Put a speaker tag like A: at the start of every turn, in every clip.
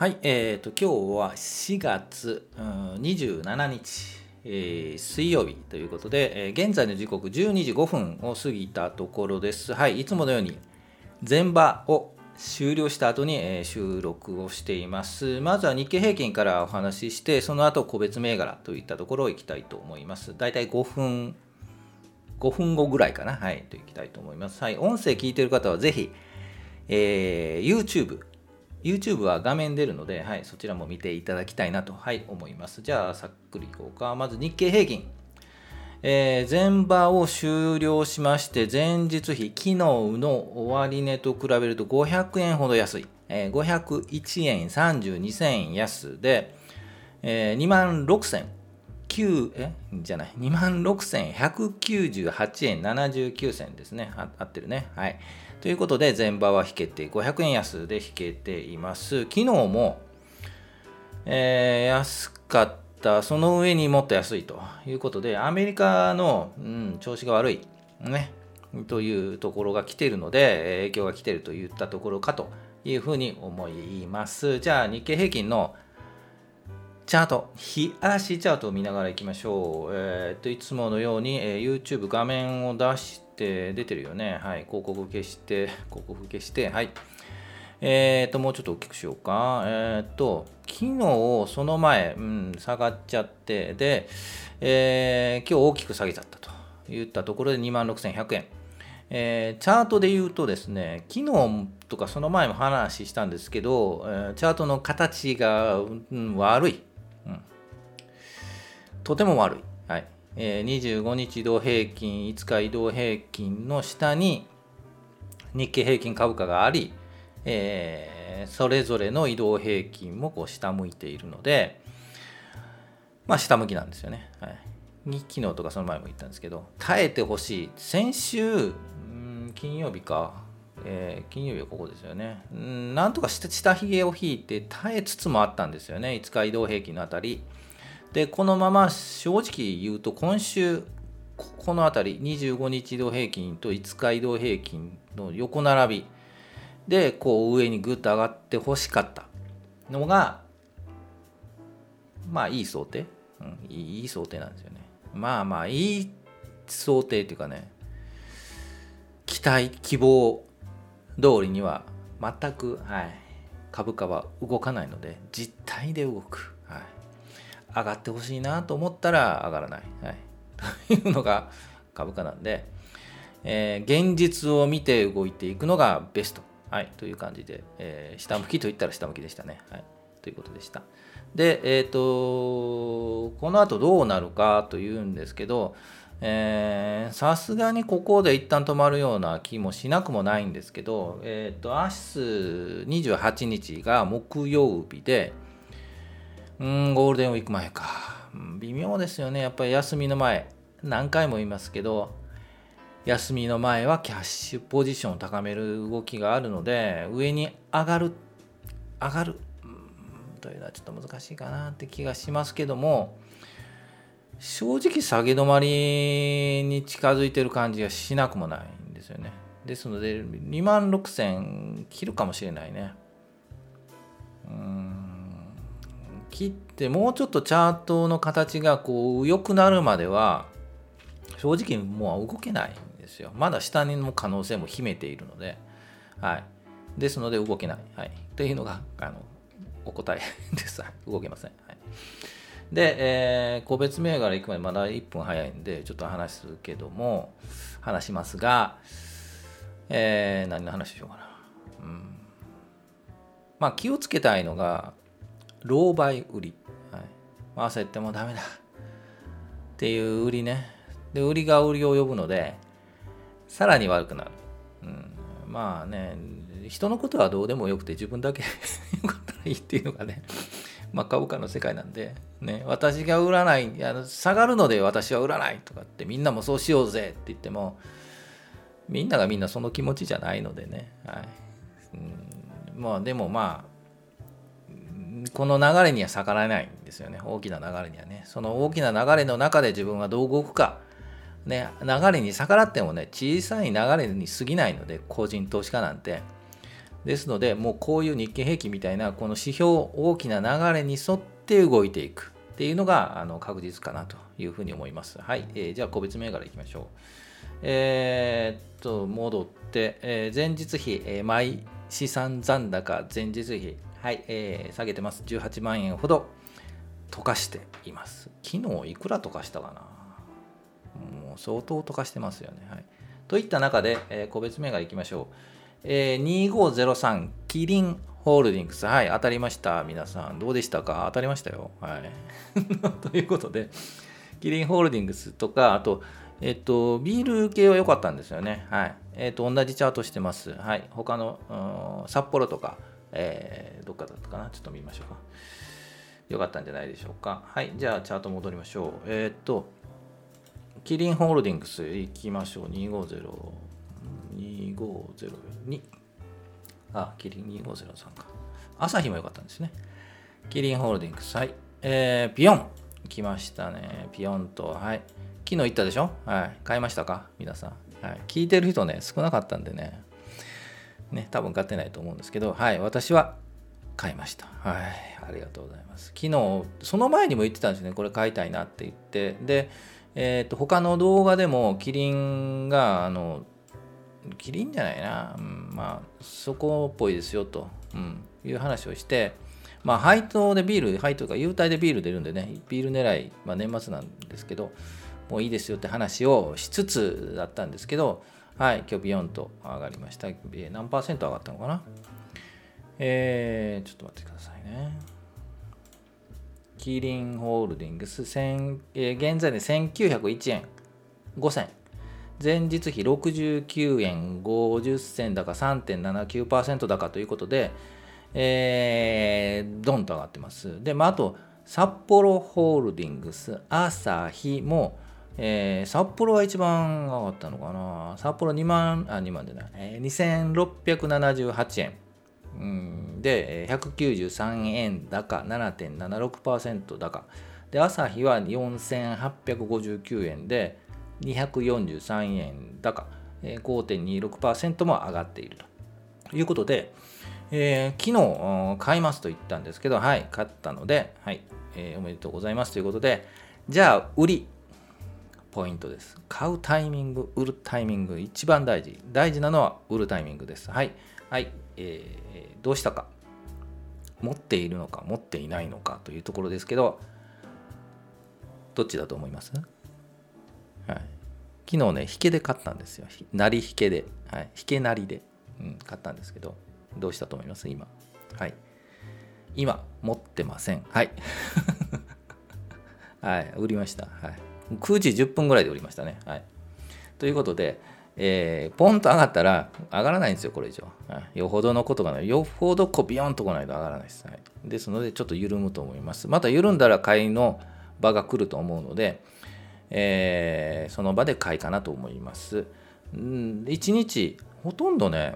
A: はい、えーと、今日は4月、うん、27日、えー、水曜日ということで、えー、現在の時刻12時5分を過ぎたところです。はい、いつものように前場を終了した後に、えー、収録をしています。まずは日経平均からお話しして、その後個別銘柄といったところをいきたいと思います。だいたい5分、5分後ぐらいかな。はい、といきたいと思います。はい、音声聞いてる方はぜひ、えー、YouTube、YouTube は画面出るので、はい、そちらも見ていただきたいなと、はい、思います。じゃあ、さっくりいこうか。まず日経平均。えー、前場を終了しまして、前日比、昨日の終値と比べると500円ほど安い。えー、501円32銭安で、えー、2万6000 9えじゃない2万6198円79銭ですね合ってるねはいということで、前場は引けて500円安で引けています。昨日も、えー、安かった、その上にもっと安いということで、アメリカの、うん、調子が悪い、ね、というところが来ているので、影響が来ているといったところかというふうに思います。じゃあ、日経平均のチャート、日足チャートを見ながらいきましょう。えー、っといつものように、えー、YouTube 画面を出して、出てるよね。はい。広告消して、広告消して、はい。えっ、と、もうちょっと大きくしようか。えっ、と、昨日、その前、うん、下がっちゃって、で、えー、今日大きく下げちゃったといったところで26,100円。えー、チャートで言うとですね、昨日とかその前も話したんですけど、えー、チャートの形が、うん、悪い、とても悪い。はい。え25日移動平均、5日移動平均の下に日経平均株価があり、えー、それぞれの移動平均もこう下向いているので、まあ、下向きなんですよね。はい、昨日とかその前も言ったんですけど、耐えてほしい。先週、ん金曜日か、えー、金曜日はここですよね。んなんとか下下髭を引いて耐えつつもあったんですよね。5日移動平均のあたり。でこのまま正直言うと今週この辺り25日移動平均と5日移動平均の横並びでこう上にぐっと上がってほしかった。のがまあいい想定、うん、いい想定なんですよね。まあまあいい想定っていうかね期待希望通りには全く、はい、株価は動かないので実体で動く、上がってほしいなと思ったら上がらない、はい、というのが株価なんで、えー、現実を見て動いていくのがベスト、はい、という感じで、えー、下向きといったら下向きでしたね、はい、ということでした。でえっ、ー、とこの後どうなるかというんですけどさすがにここで一旦止まるような気もしなくもないんですけど、えっ、ー、と明日28日が木曜日で、うん、ゴールデンウィーク前か。微妙ですよね。やっぱり休みの前。何回も言いますけど、休みの前はキャッシュポジションを高める動きがあるので、上に上がる、上がる、というのはちょっと難しいかなって気がしますけども、正直下げ止まりに近づいてる感じがしなくもないんですよね。ですので、2万6000切るかもしれないね。うん切ってもうちょっとチャートの形がこう良くなるまでは正直もう動けないんですよ。まだ下にの可能性も秘めているので。はい。ですので動けない、はい、というのがあのお答えです。動けません、はい、で、えー、個別銘柄行くまでまだ1分早いんでちょっと話すけども話しますが、えー、何の話しようかな。うん。まあ気をつけたいのが狼狽売り、はい、焦ってもダメだ。っていう売りね。で売りが売りを呼ぶのでさらに悪くなる、うん、まあね人のことはどうでもよくて自分だけ よかったらいいっていうのがねまあ株価の世界なんで、ね、私が売らないあの下がるので私は売らないとかってみんなもそうしようぜって言ってもみんながみんなその気持ちじゃないのでね、はい。うん、まあでもまあこの流れには逆らえないんですよね。大きな流れにはね。その大きな流れの中で自分はどう動くか。ね流れに逆らってもね小さい流れに過ぎないので個人投資家なんて。ですので、もうこういう日経平均みたいなこの指標大きな流れに沿って動いていく。っていうのがあの確実かなというふうに思います。はい、えー、じゃあ個別銘柄いきましょう。えー、っと、戻って、えー、前日比、えー、毎資産残高前日比、はい、えー、下げてます。18万円ほど溶かしています。昨日いくら溶かしたかな？もう相当溶かしてますよね。はい、といった中で、えー、個別銘柄いきましょう。えー、2503キリンホールディングス。はい、当たりました。皆さん、どうでしたか？当たりましたよ。はい。ということで、キリンホールディングスとか、あと、えっと、ビール系は良かったんですよね。はい。えっと、同じチャートしてます。はい。他の、札幌とか、えー、どっかだったかな？ちょっと見ましょうか。良かったんじゃないでしょうか。はい。じゃあ、チャート戻りましょう。えー、っと、キリンホールディングス行きましょう。250。2502あ、キリン2503か。朝日も良かったんですね。キリンホールディングス。はい。えー、ピヨン。来ましたね。ピヨンと。はい。昨日行ったでしょ？はい。買いましたか？皆さん。はい。聞いてる人ね、少なかったんでね。ね、多分買ってないと思うんですけど、はい。私は買いました。はい。ありがとうございます。昨日、その前にも言ってたんですね。これ買いたいなって言って。で、えっ、ー、と、他の動画でもキリンが、あの、キリンじゃないな、うん、まあそこっぽいですよと、うん、いう話をしてまあ配当でビール配当が優待でビール出るんでねビール狙い、まあ、年末なんですけどもういいですよって話をしつつだったんですけどはい今日ビヨンと上がりました。何パーセント上がったのかな？えー、ちょっと待ってくださいね。キリンホールディングス、えー、現在で1901円。5銭前日比69円。50銭。高3.79%高ということで、えー、ドンと上がってます。で、まあ、あと、札幌ホールディングス、朝日も、えー、札幌が一番上がったのかな。札幌2万、あ、2万でない、えー、2678円。うん、で、193円高、7.76%高。で、朝日は4859円で、243円高、5.26%も上がっているということで、えー、昨日買いますと言ったんですけど、はい、買ったので、はい、えー、おめでとうございますということで、じゃあ、売り、ポイントです。買うタイミング、売るタイミング、一番大事。大事なのは売るタイミングです。はい。はい。えー、どうしたか。持っているのか、持っていないのかというところですけど、どっちだと思います？はい、昨日ね、引けで買ったんですよ。なり引けで。はい、引けなりで、うん、買ったんですけど、どうしたと思います？今。はい。今、持ってません。はい。はい、売りました。はい。9時10分ぐらいで売りましたね。はい。ということで、えー、ポンと上がったら上がらないんですよ、これ以上。はい、よほどのことがない。よほどこうビヨンと来ないと上がらないです。はい、ですので、ちょっと緩むと思います。また緩んだら買いの場が来ると思うので、えー、その場で買いかなと思います。1日ほとんどね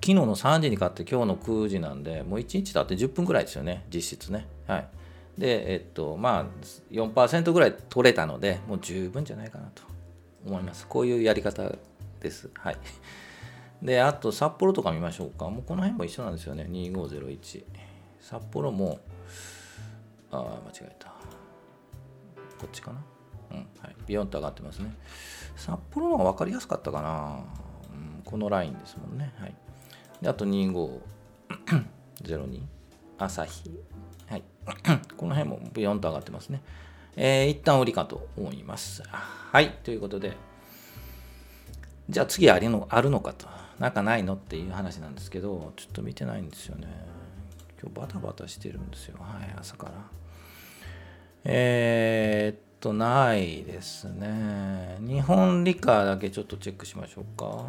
A: 昨日の3時に買って今日の9時なんでもう1日経って10分ぐらいですよね実質ねはいでえっとまあ4%ぐらい取れたのでもう十分じゃないかなと思います。こういうやり方です。はい。であと札幌とか見ましょうか。もうこの辺も一緒なんですよね。2501札幌もああ間違えた。こっちかな？うんはい、ビヨンと上がってますね。札幌の方が分かりやすかったかな、うん、このラインですもんね。はい、であと2502朝日。はい、この辺もビヨンと上がってますね。えー、一旦売りかと思います。はい、ということで、じゃあ次あるのあるのかと、なんかないのっていう話なんですけど、ちょっと見てないんですよね。今日バタバタしてるんですよ。はい、朝から。えー、っとないですね。日本理科だけちょっとチェックしましょうか。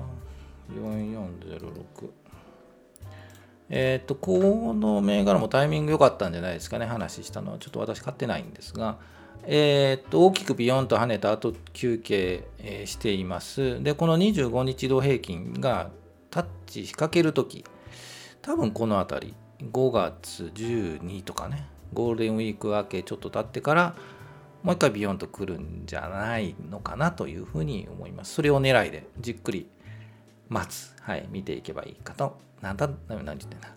A: 4406。えっ、と、この銘柄もタイミング良かったんじゃないですかね、話したのは。ちょっと私買ってないんですが、えっ、と、大きくビヨンと跳ねた後休憩、しています。で、この25日移動平均がタッチしかけるとき、多分この辺り、5月12とかね、ゴールデンウィーク明けちょっと経ってから、もう一回ビヨンと来るんじゃないのかなというふうに思います。それを狙いでじっくり待つ、はい、見ていけばいいかとなんだ、何言ってんだ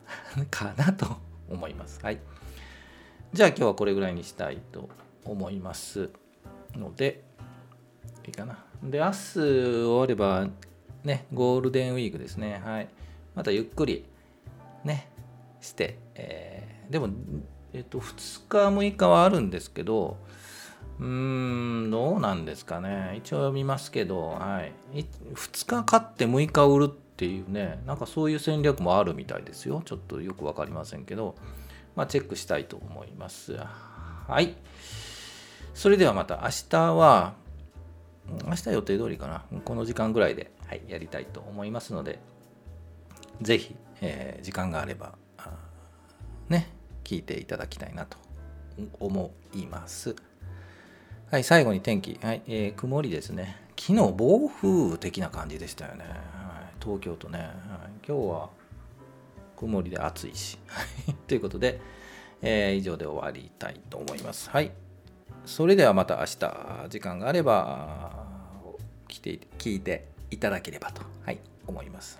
A: かなと思います。はい。じゃあ今日はこれぐらいにしたいと思いますので、いいかな。で、明日終われば、ね、ゴールデンウィークですね。はい。またゆっくり、ね、して、えー、でも、えっと、2日、6日はあるんですけど、うーん、どうなんですかね。一応見ますけど、はい。2日勝って6日売るっていうね、なんかそういう戦略もあるみたいですよ。ちょっとよく分かりませんけど、まあ、チェックしたいと思います。はい。それではまた明日は、明日予定通りかな。この時間ぐらいで、はい、やりたいと思いますので、ぜひ、えー、時間があれば、ね、聞いていただきたいなと思います。はい、最後に天気、はいえー、曇りですね。昨日、暴風的な感じでしたよね。東京都ね、はい。今日は曇りで暑いし。ということで、えー、以上で終わりたいと思います。はい。それではまた明日、時間があれば、来て聞いていただければと、はい、思います。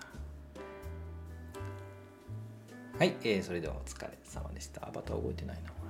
A: はい、えー、それではお疲れ様でした。アバター覚えてないな。